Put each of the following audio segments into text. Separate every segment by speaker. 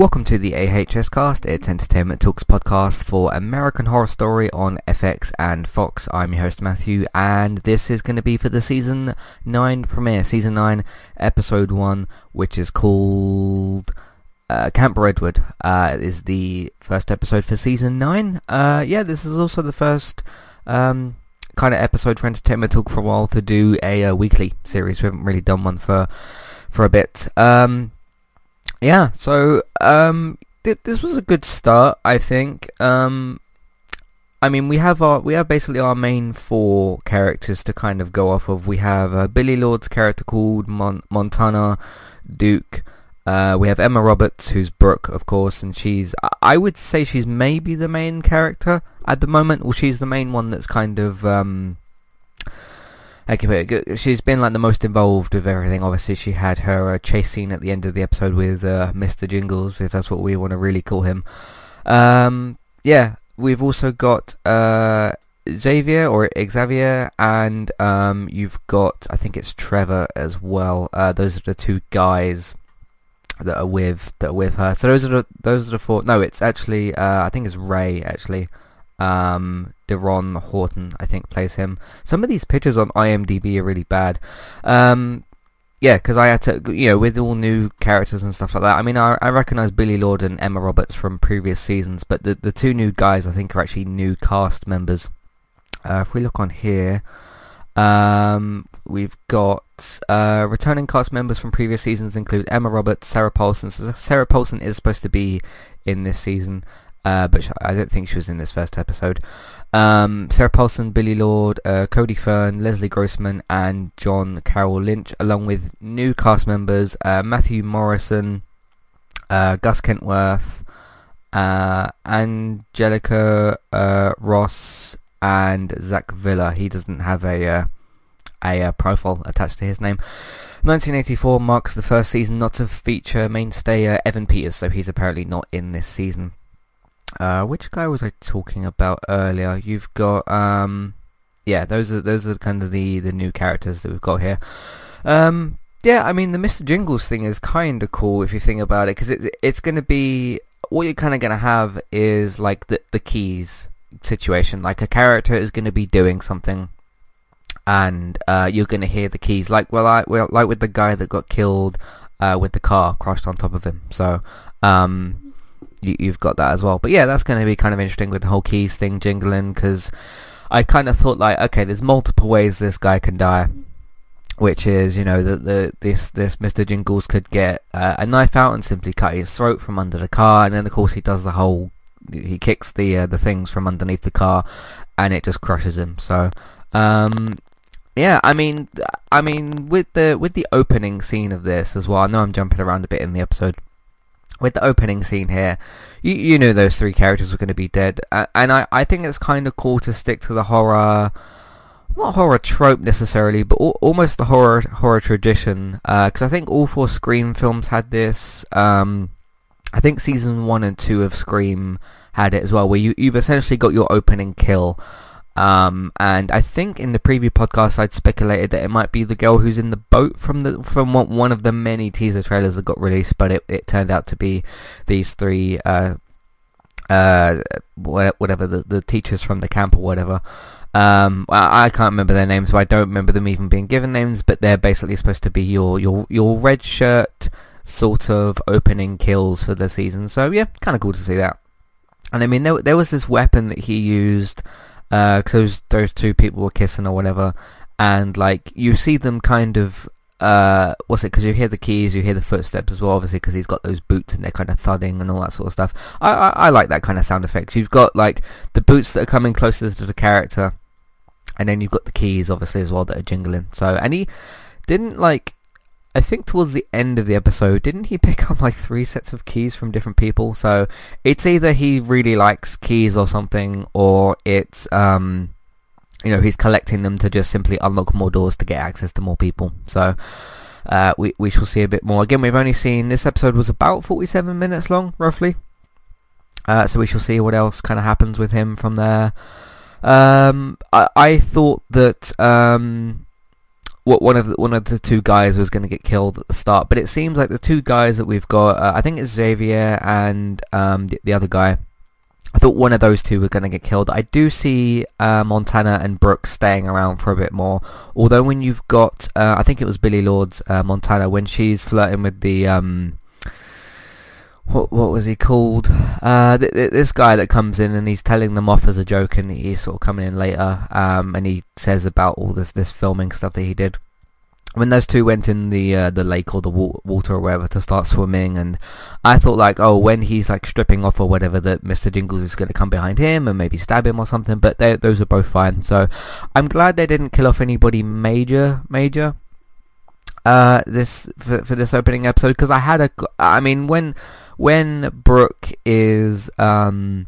Speaker 1: Welcome to the AHS Cast. It's Entertainment Talks podcast for American Horror Story on FX and Fox. I'm your host Matthew, and this is going to be for the season nine premiere, season nine, episode one, which is called uh, Camp Redwood. Uh, is the first episode for season nine. Uh, yeah, this is also the first. Um, kind of episode for Entertainment Talk for a while to do a, uh, weekly series. We haven't really done one for for a bit. Um, yeah, so um, th- this was a good start, I think. Um, I mean, we have our we have basically our main four characters to kind of go off of. We have uh, Billie Lourd's character called Mon- Montana Duke. Uh, we have Emma Roberts, who's Brooke, of course, and she's I would say she's maybe the main character at the moment. Well, she's the main one that's kind of um, She's been like the most involved with everything. Obviously, she had her uh, chase scene at the end of the episode with uh, Mr. Jingles, if that's what we want to really call him. Um, yeah, we've also got uh, Xavier or Xavier, and um, you've got I think it's Trevor as well. Uh, those are the two guys that are with that are with her. So those are the those are the four. No, it's actually uh, I think it's Ray actually. Um, DeRon Horton, I think, plays him. Some of these pictures on IMDb are really bad. Um, yeah, because I had to, you know, with all new characters and stuff like that. I mean, I, I recognize Billie Lourd and Emma Roberts from previous seasons, but the the two new guys I think are actually new cast members. Uh, if we look on here, um, we've got uh, returning cast members from previous seasons include Emma Roberts, Sarah Paulson. So Sarah Paulson is supposed to be in this season uh, but I don't think she was in this first episode. Um, Sarah Paulson, Billie Lourd, uh, Cody Fern, Leslie Grossman, and John Carroll Lynch, along with new cast members uh, Matthew Morrison, uh, Gus Kenworthy, uh, Angelica uh, Ross, and Zach Villa. He doesn't have a a profile attached to his name. 1984 marks the first season not to feature mainstay Evan Peters, so he's apparently not in this season. Uh, which guy was I talking about earlier? You've got um, yeah, those are those are kind of the the new characters that we've got here. Um, yeah, I mean the Mr. Jingles thing is kind of cool if you think about it, because it, it's going to be what you're kind of going to have is like the the keys situation. Like a character is going to be doing something, and uh, you're going to hear the keys. Like well, I well like with the guy that got killed uh, with the car crashed on top of him. So um, you, have got that as well. But yeah, that's going to be kind of interesting with the whole keys thing jingling because I kind of thought like, okay, there's multiple ways this guy can die. Which is, you know, that the this this Mr. Jingles could get uh, a knife out and simply cut his throat from under the car, and then of course he does the whole, he kicks the uh, the things from underneath the car, and it just crushes him. So, um, yeah, I mean, I mean, with the with the opening scene of this as well. I know I'm jumping around a bit in the episode, with the opening scene here, you, you knew those three characters were going to be dead, and I, I think it's kind of cool to stick to the horror, not horror trope necessarily, but al- almost the horror horror tradition, because uh, I think all four Scream films had this. Um, I think season one and two of Scream had it as well, where you, you've essentially got your opening kill. Um, and I think in the preview podcast I'd speculated that it might be the girl who's in the boat from the from one of the many teaser trailers that got released, but it, it turned out to be these three uh, uh, whatever the, the teachers from the camp or whatever. Um, I, I can't remember their names, so I don't remember them even being given names. But they're basically supposed to be your your your red shirt sort of opening kills for the season. So yeah, kind of cool to see that. And I mean, there there was this weapon that he used because uh, those those two people were kissing or whatever, and like you see them kind of uh, what's it? Because you hear the keys, you hear the footsteps as well, obviously, because he's got those boots and they're kind of thudding and all that sort of stuff. I, I, I like that kind of sound effects. You've got like the boots that are coming closer to the character, and then you've got the keys, obviously, as well that are jingling. So, and he didn't like I think towards the end of the episode, didn't he pick up like three sets of keys from different people? So it's either he really likes keys or something, or it's um, you know, he's collecting them to just simply unlock more doors to get access to more people. So uh, we we shall see a bit more. Again, we've only seen this episode was about 47 minutes long, roughly. Uh, so we shall see what else kind of happens with him from there. Um, I, I thought that um, what one of the, one of the two guys was going to get killed at the start, but it seems like the two guys that we've got, uh, I think it's Xavier and um, the, the, other guy. I thought one of those two were going to get killed. I do see uh, Montana and Brooks staying around for a bit more. Although when you've got, uh, I think it was Billie Lourd's uh, Montana when she's flirting with the um, what what was he called? Uh, th- th- this guy that comes in and he's telling them off as a joke, and he's sort of coming in later, um, and he says about all this this filming stuff that he did. When those two went in the uh, the lake or the wa- water or wherever to start swimming, and I thought like, oh, when he's like stripping off or whatever, that Mr. Jingles is going to come behind him and maybe stab him or something. But they, those are both fine. So I'm glad they didn't kill off anybody major, major uh this for, for this opening episode because I had a I mean when when Brooke is um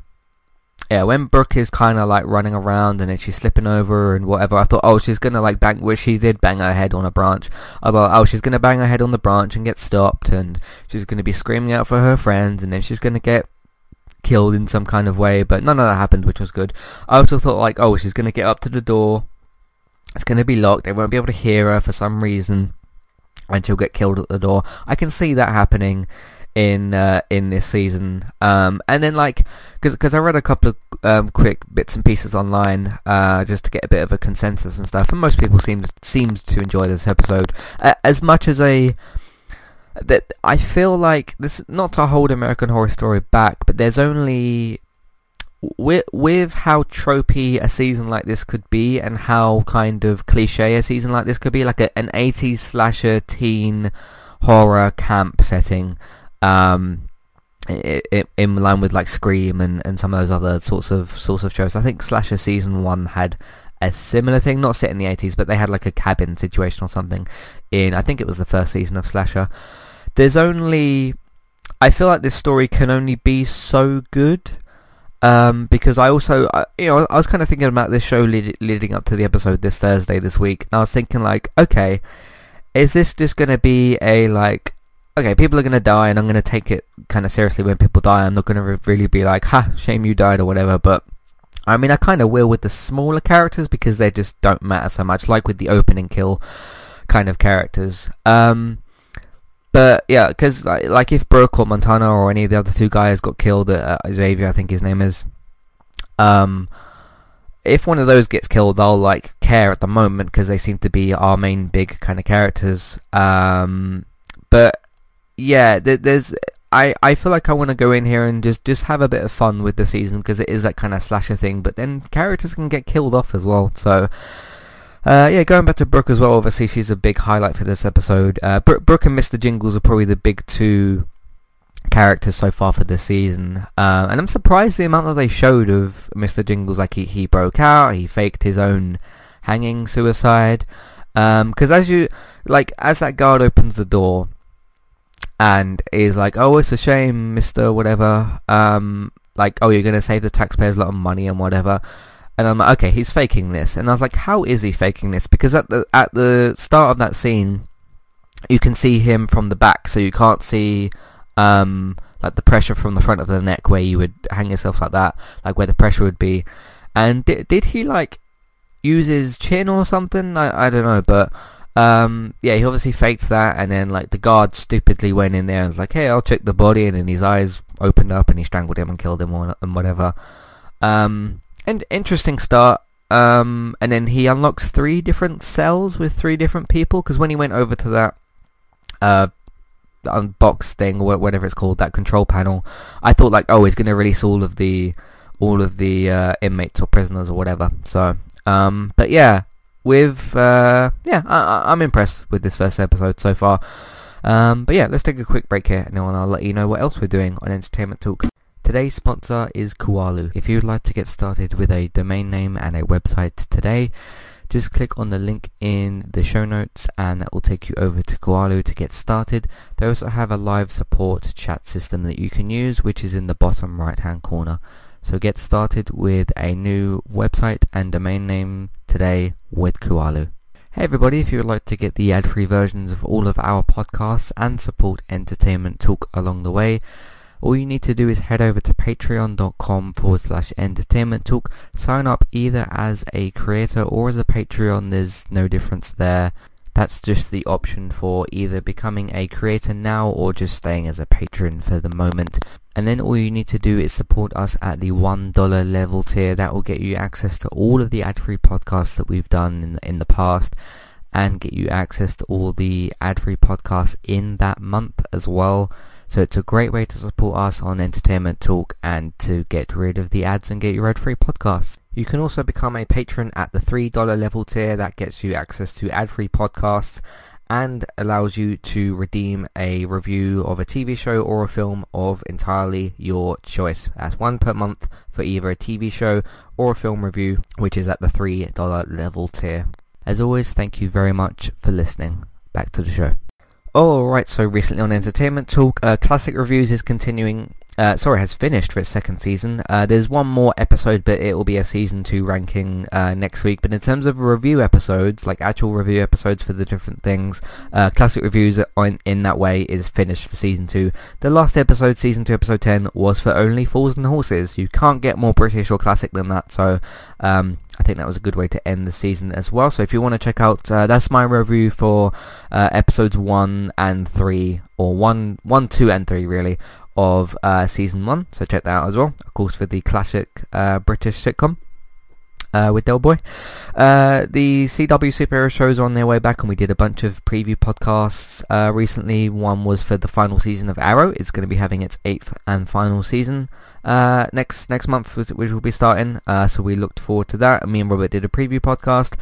Speaker 1: yeah, when Brooke is kind of like running around and then she's slipping over and whatever, I thought, oh, she's gonna like bang, which she did bang her head on a branch. I thought, oh, she's gonna bang her head on the branch and get stopped, and she's gonna be screaming out for her friends, and then she's gonna get killed in some kind of way. But none of that happened, which was good. I also thought like, oh, she's gonna get up to the door. It's gonna be locked. They won't be able to hear her for some reason, and she'll get killed at the door. I can see that happening in uh, in this season. Um, and then like because I read a couple of um, quick bits and pieces online uh, just to get a bit of a consensus and stuff, and most people seemed seemed to enjoy this episode uh, as much as a that I feel like this not to hold American Horror Story back, but there's only with with how tropey a season like this could be and how kind of cliche a season like this could be, like a, an 80s slasher teen horror camp setting um, in line with like Scream and, and some of those other sorts of sorts of shows. I think Slasher season one had a similar thing, not set in the 80s, but they had like a cabin situation or something in, I think it was the first season of Slasher. There's only, I feel like this story can only be so good um, because I also, I, you know, I was kind of thinking about this show lead, leading up to the episode this Thursday this week, and I was thinking like, okay, is this just going to be a like okay, people are going to die and I'm going to take it kind of seriously when people die. I'm not going to re- really be like, ha, shame you died or whatever. But I mean, I kind of will with the smaller characters because they just don't matter so much, like with the opening kill kind of characters. Um, but yeah, because like, like, if Brooke or Montana or any of the other two guys got killed, uh, Xavier, I think his name is, um, if one of those gets killed, I'll like care at the moment because they seem to be our main big kind of characters. Um, but yeah, there's I, I feel like I want to go in here and just, just have a bit of fun with the season because it is that kind of slasher thing. But then characters can get killed off as well. So uh, yeah, going back to Brooke as well. Obviously, she's a big highlight for this episode. Uh, Brooke and Mr. Jingles are probably the big two characters so far for this season. Uh, and I'm surprised the amount that they showed of Mr. Jingles. Like he, he broke out, he faked his own hanging suicide. Because um, as you like, as that guard opens the door and is like, oh, it's a shame, Mister Whatever. Um, like, oh, you're gonna save the taxpayers a lot of money and whatever. And I'm like, okay, he's faking this. And I was like, how is he faking this? Because at the at the start of that scene, you can see him from the back, so you can't see um, like the pressure from the front of the neck where you would hang yourself like that, like where the pressure would be. And did did he like use his chin or something? I I don't know, but um, yeah, he obviously faked that, and then like the guard stupidly went in there and was like, "Hey, I'll check the body," and then his eyes opened up and he strangled him and killed him or, and whatever. Um, and interesting start. Um, and then he unlocks three different cells with three different people because when he went over to that uh unbox thing or whatever it's called, that control panel, I thought like, oh, he's gonna release all of the all of the uh, inmates or prisoners or whatever. So, um, but yeah, with uh, yeah, I, am I'm impressed with this first episode so far. Um, but yeah, let's take a quick break here, and then I'll let you know what else we're doing on Entertainment Talk. Today's sponsor is Kualo. If you'd like to get started with a domain name and a website today, just click on the link in the show notes and that will take you over to Kualo to get started. They also have a live support chat system that you can use which is in the bottom right hand corner. So get started with a new website and domain name today with Kualo. Hey everybody, if you would like to get the ad-free versions of all of our podcasts and support Entertainment Talk along the way, all you need to do is head over to patreon.com forward slash entertainment talk. Sign up either as a creator or as a Patreon, there's no difference there. That's just the option for either becoming a creator now or just staying as a patron for the moment. And then all you need to do is support us at the $1 level tier. That will get you access to all of the ad-free podcasts that we've done in, in the past and get you access to all the ad-free podcasts in that month as well. So it's a great way to support us on Entertainment Talk and to get rid of the ads and get your ad-free podcasts. You can also become a patron at the $3 level tier. That gets you access to ad-free podcasts and allows you to redeem a review of a TV show or a film of entirely your choice. That's one per month for either a TV show or a film review, which is at the $3 level tier. As always, thank you very much for listening. Back to the show. Alright, so recently on Entertainment Talk, uh, Classic Reviews is continuing uh, sorry, has finished for its second season. Uh, there's one more episode, but it will be a season two ranking uh, next week. But in terms of review episodes, like actual review episodes for the different things, uh, classic reviews on, in that way is finished for season two. The last episode, season two, episode ten, was for only fools and horses. You can't get more British or classic than that. So um, I think that was a good way to end the season as well. So if you want to check out, uh, that's my review for uh, episodes one and three, or one, one, two, and three really of uh, season one, so check that out as well. Of course, for the classic uh, British sitcom. Uh, with Del Boy. Uh, the CW superhero shows are on their way back and we did a bunch of preview podcasts uh, recently. One was for the final season of Arrow. It's going to be having its eighth and final season uh, next next month, which will be starting. Uh, so we looked forward to that. Me and Robert did a preview podcast.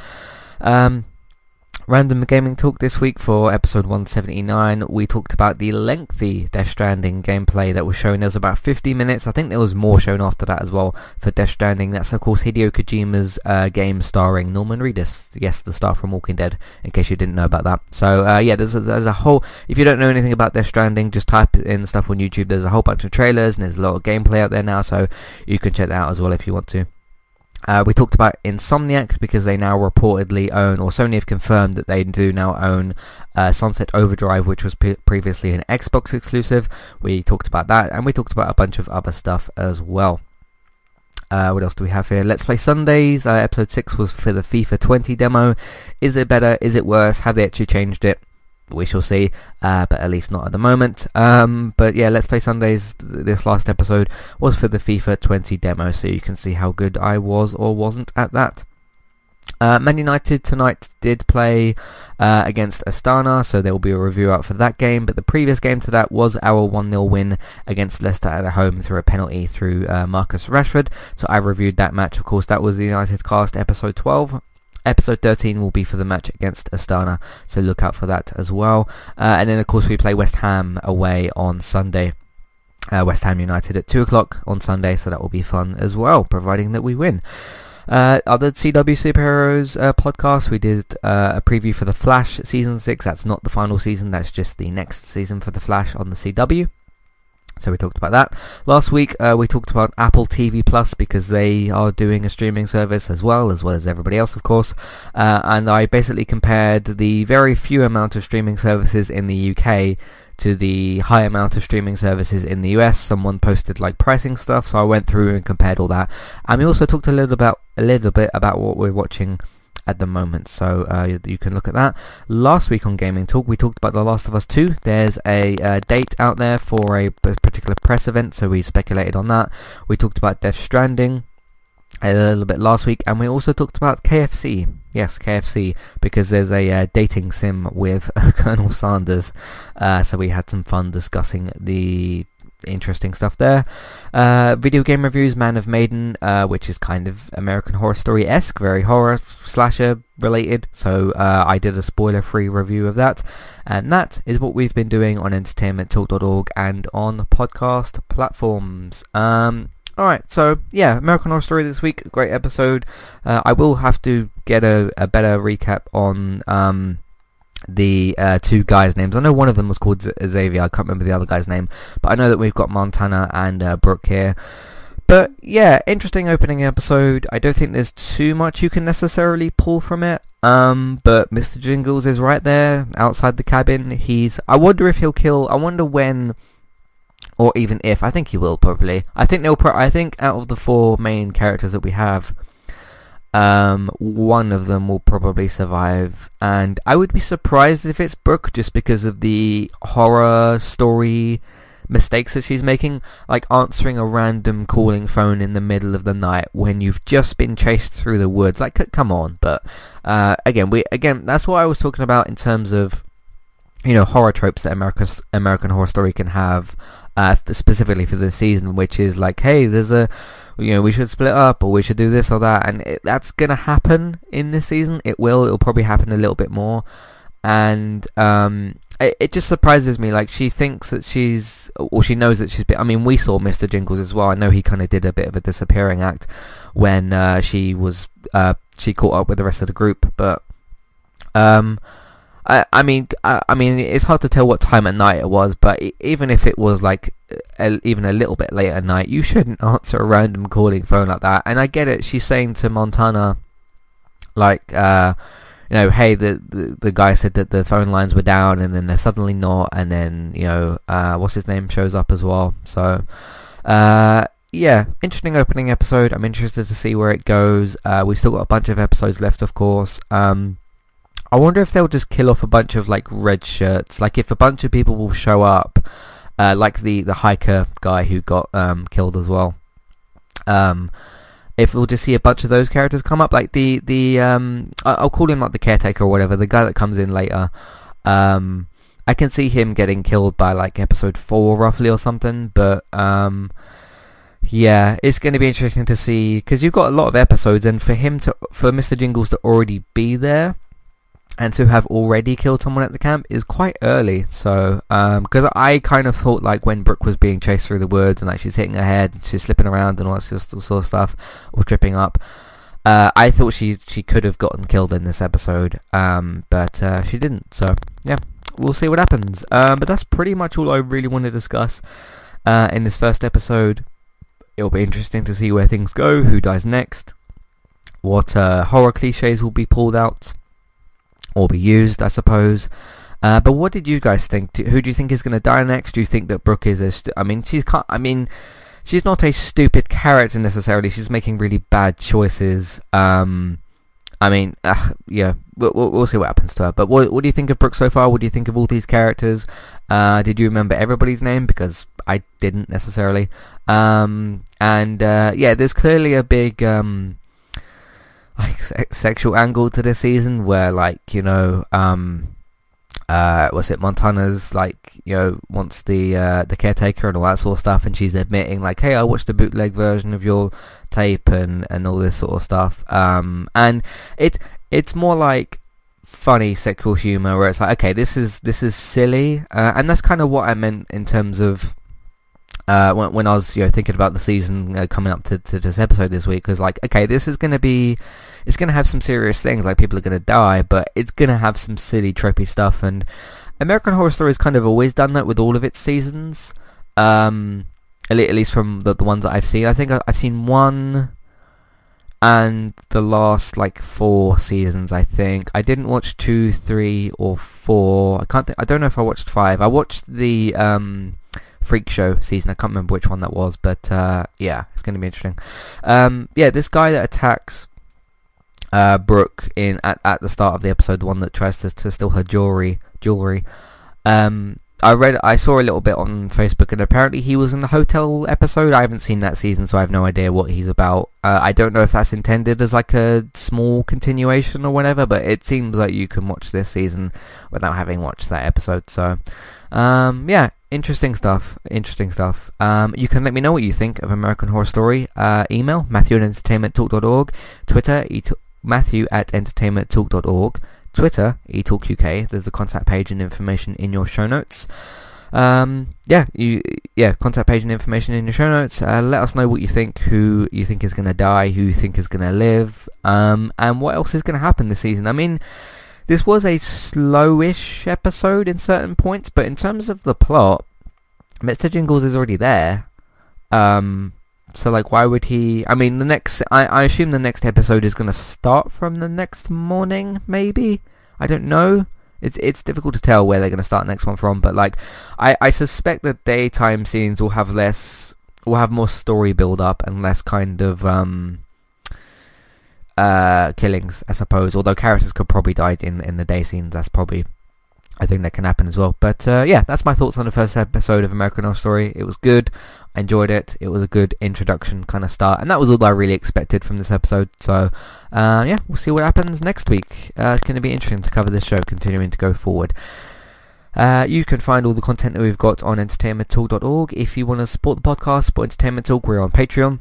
Speaker 1: Um, Random Gaming Talk this week for episode 179. We talked about the lengthy Death Stranding gameplay that was shown. There was about 50 minutes. I think there was more shown after that as well for Death Stranding. That's of course Hideo Kojima's uh, game starring Norman Reedus. Yes, the star from Walking Dead, in case you didn't know about that. So uh, yeah, there's a, there's a whole... If you don't know anything about Death Stranding, just type in stuff on YouTube. There's a whole bunch of trailers and there's a lot of gameplay out there now, so you can check that out as well if you want to. Uh, we talked about Insomniac because they now reportedly own, or Sony have confirmed that they do now own uh, Sunset Overdrive, which was previously an Xbox exclusive. We talked about that, and we talked about a bunch of other stuff as well. Uh, what else do we have here? Let's Play Sundays. Uh, episode 6 was for the FIFA 20 demo. Is it better? Is it worse? Have they actually changed it? We shall see, uh, but at least not at the moment. Um, but yeah, Let's Play Sundays, th- this last episode was for the FIFA 20 demo, so you can see how good I was or wasn't at that. Uh, Man United tonight did play uh, against Astana, so there will be a review out for that game. But the previous game to that was our 1-0 win against Leicester at home through a penalty through uh, Marcus Rashford. So I reviewed that match. Of course, that was the United Cast episode 12. Episode 13 will be for the match against Astana, so look out for that as well. Uh, and then of course we play West Ham away on Sunday. Uh, West Ham United at 2 o'clock on Sunday, so that will be fun as well, providing that we win. Uh, other CW Superheroes uh, podcast, we did uh, a preview for The Flash Season 6. That's not the final season, that's just the next season for The Flash on the CW. So we talked about that. Last week uh, we talked about Apple TV Plus because they are doing a streaming service as well, as well as everybody else of course. Uh, and I basically compared the very few amount of streaming services in the UK to the high amount of streaming services in the US. Someone posted like pricing stuff, so I went through and compared all that. And we also talked a little about a little bit about what we're watching at the moment. So uh, you can look at that. Last week on Gaming Talk, we talked about The Last of Us 2. There's a uh, date out there for a particular press event, so we speculated on that. We talked about Death Stranding a little bit last week, and we also talked about KFC. Yes, KFC, because there's a uh, dating sim with Colonel Sanders. Uh, so we had some fun discussing the interesting stuff there. Uh, video game reviews, Man of Medan, uh, which is kind of American Horror Story-esque, very horror slasher related. So uh, I did a spoiler-free review of that. And that is what we've been doing on entertainmenttalk.org and on podcast platforms. Um, Alright, so yeah, American Horror Story this week, great episode. Uh, I will have to get a, a better recap on... Um, the uh, two guys' names. I know one of them was called Xavier. I can't remember the other guy's name, but I know that we've got Montana and uh, Brooke here. But yeah, interesting opening episode. I don't think there's too much you can necessarily pull from it. Um, but Mr. Jingles is right there outside the cabin. He's. I wonder if he'll kill. I wonder when, or even if. I think he will probably. I think they'll. Pro- I think out of the four main characters that we have, Um, one of them will probably survive, and I would be surprised if it's Brooke, just because of the horror story mistakes that she's making, like answering a random calling phone in the middle of the night when you've just been chased through the woods. Like, come on! But uh, again, we again that's what I was talking about in terms of you know horror tropes that American American Horror Story can have, uh, specifically for this season, which is like, hey, there's a you know, we should split up or we should do this or that. And it, that's going to happen in this season. It will. It'll probably happen a little bit more. And um, it, it just surprises me. Like, she thinks that she's, or she knows that she's been, I mean, we saw Mr. Jingles as well. I know he kind of did a bit of a disappearing act when uh, she was, uh, she caught up with the rest of the group. But, um, I, I mean, I, I, mean, it's hard to tell what time at night it was, but even if it was like a, even a little bit late at night, you shouldn't answer a random calling phone like that. And I get it. She's saying to Montana, like, uh, you know, hey, the, the, the guy said that the phone lines were down, and then they're suddenly not, and then you know, uh, what's his name shows up as well. So, uh, yeah, interesting opening episode. I'm interested to see where it goes. Uh, we've still got a bunch of episodes left, of course. Um, I wonder if they'll just kill off a bunch of like red shirts. Like if a bunch of people will show up, uh, like the the hiker guy who got um, killed as well. Um, if we'll just see a bunch of those characters come up, like the the um, I'll call him like the caretaker or whatever, the guy that comes in later. Um, I can see him getting killed by like episode four roughly or something, but um, yeah, it's going to be interesting to see because you've got a lot of episodes, and for him to for Mr. Jingles to already be there and to have already killed someone at the camp is quite early. So, because um, I kind of thought like when Brooke was being chased through the woods and like she's hitting her head, and she's slipping around and all that sort of stuff, or tripping up. Uh, I thought she she could have gotten killed in this episode, um, but uh, she didn't. So yeah, we'll see what happens. Um, but that's pretty much all I really want to discuss uh, in this first episode. It'll be interesting to see where things go, who dies next, what uh, horror cliches will be pulled out or be used, I suppose. Uh, but what did you guys think? Who do you think is going to die next? Do you think that Brooke is a? I mean, she's. I mean, she's not a stupid character necessarily. She's making really bad choices. Um, I mean, uh, yeah, we'll, we'll, see what happens to her. But what, what do you think of Brooke so far? What do you think of all these characters? Uh, did you remember everybody's name? Because I didn't necessarily. Um, and uh, yeah, there's clearly a big um, like sexual angle to this season where like you know um uh what's it Montana's like you know wants the uh the caretaker and all that sort of stuff and she's admitting like hey I watched the bootleg version of your tape and and all this sort of stuff. Um and it it's more like funny sexual humor where it's like okay this is this is silly uh, and that's kind of what I meant in terms of uh, when, when I was you know thinking about the season uh, coming up to, to this episode this week was like okay this is going to be it's going to have some serious things like people are going to die but it's going to have some silly tropey stuff and American Horror Story has kind of always done that with all of its seasons um, at least from the, the ones that I've seen I think I've seen one and the last like four seasons I think I didn't watch two three or four I can't th- I don't know if I watched five I watched the um Freak Show season. I can't remember which one that was, but uh, yeah, it's going to be interesting. Um, yeah, this guy that attacks uh, Brooke in at, at the start of the episode, the one that tries to, to steal her jewelry, jewelry. Um, I read, I saw a little bit on Facebook, and apparently he was in the hotel episode. I haven't seen that season, so I have no idea what he's about. Uh, I don't know if that's intended as like a small continuation or whatever, but it seems like you can watch this season without having watched that episode. So, um, yeah, interesting stuff. Interesting stuff. Um, you can let me know what you think of American Horror Story. Uh, email Matthew at entertainmenttalk.org. Twitter et- Matthew at entertainmenttalk.org. Twitter eTalkUK. There's the contact page and information in your show notes. Um, yeah, you yeah, contact page and information in your show notes. Uh, let us know what you think, who you think is going to die, who you think is going to live, um, and what else is going to happen this season. I mean, this was a slowish episode in certain points, but in terms of the plot, Mr. Jingles is already there. Um, so like, why would he? I mean, the next, I, I assume the next episode is going to start from the next morning, maybe. I don't know. It's it's difficult to tell where they're going to start the next one from, but like, I I suspect that daytime scenes will have less, will have more story build up and less kind of um uh, killings, I suppose. Although characters could probably die in in the day scenes, that's probably I think that can happen as well. But uh, yeah, that's my thoughts on the first episode of American Horror Story. It was good. I enjoyed it. It was a good introduction kind of start, and that was all I really expected from this episode. So uh, yeah, we'll see what happens next week. Uh, it's going to be interesting to cover this show, continuing to go forward. Uh, you can find all the content that we've got on entertainmenttalk.org. If you want to support the podcast, support Entertainment Talk, we're on Patreon.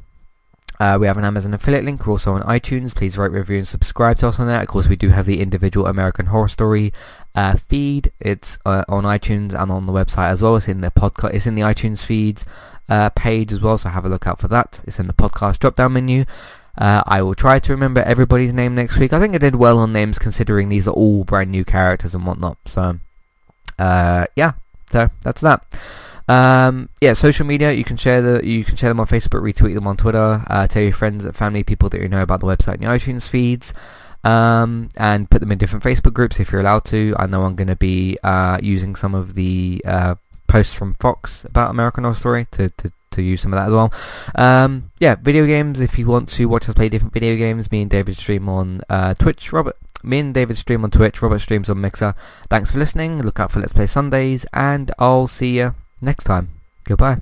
Speaker 1: Uh, we have an Amazon affiliate link. We're also on iTunes. Please rate, review, and subscribe to us on there. Of course, we do have the individual American Horror Story uh, feed. It's uh, on iTunes and on the website as well. It's in the podcast. It's in the iTunes feeds uh, page as well. So have a look out for that. It's in the podcast drop-down menu. Uh, I will try to remember everybody's name next week. I think I did well on names considering these are all brand new characters and whatnot. So uh, yeah, so that's that. Um, yeah, social media. You can share the you can share them on Facebook, retweet them on Twitter, uh, tell your friends, and family, people that you know about the website and the iTunes feeds, um, and put them in different Facebook groups if you're allowed to. I know I'm going to be uh, using some of the uh, posts from Fox about American Horror Story to, to, to use some of that as well. Um, yeah, video games. If you want to watch us play different video games, me and David stream on uh, Twitch. Robert, me and David stream on Twitch. Robert streams on Mixer. Thanks for listening. Look out for Let's Play Sundays, and I'll see you next time. Goodbye.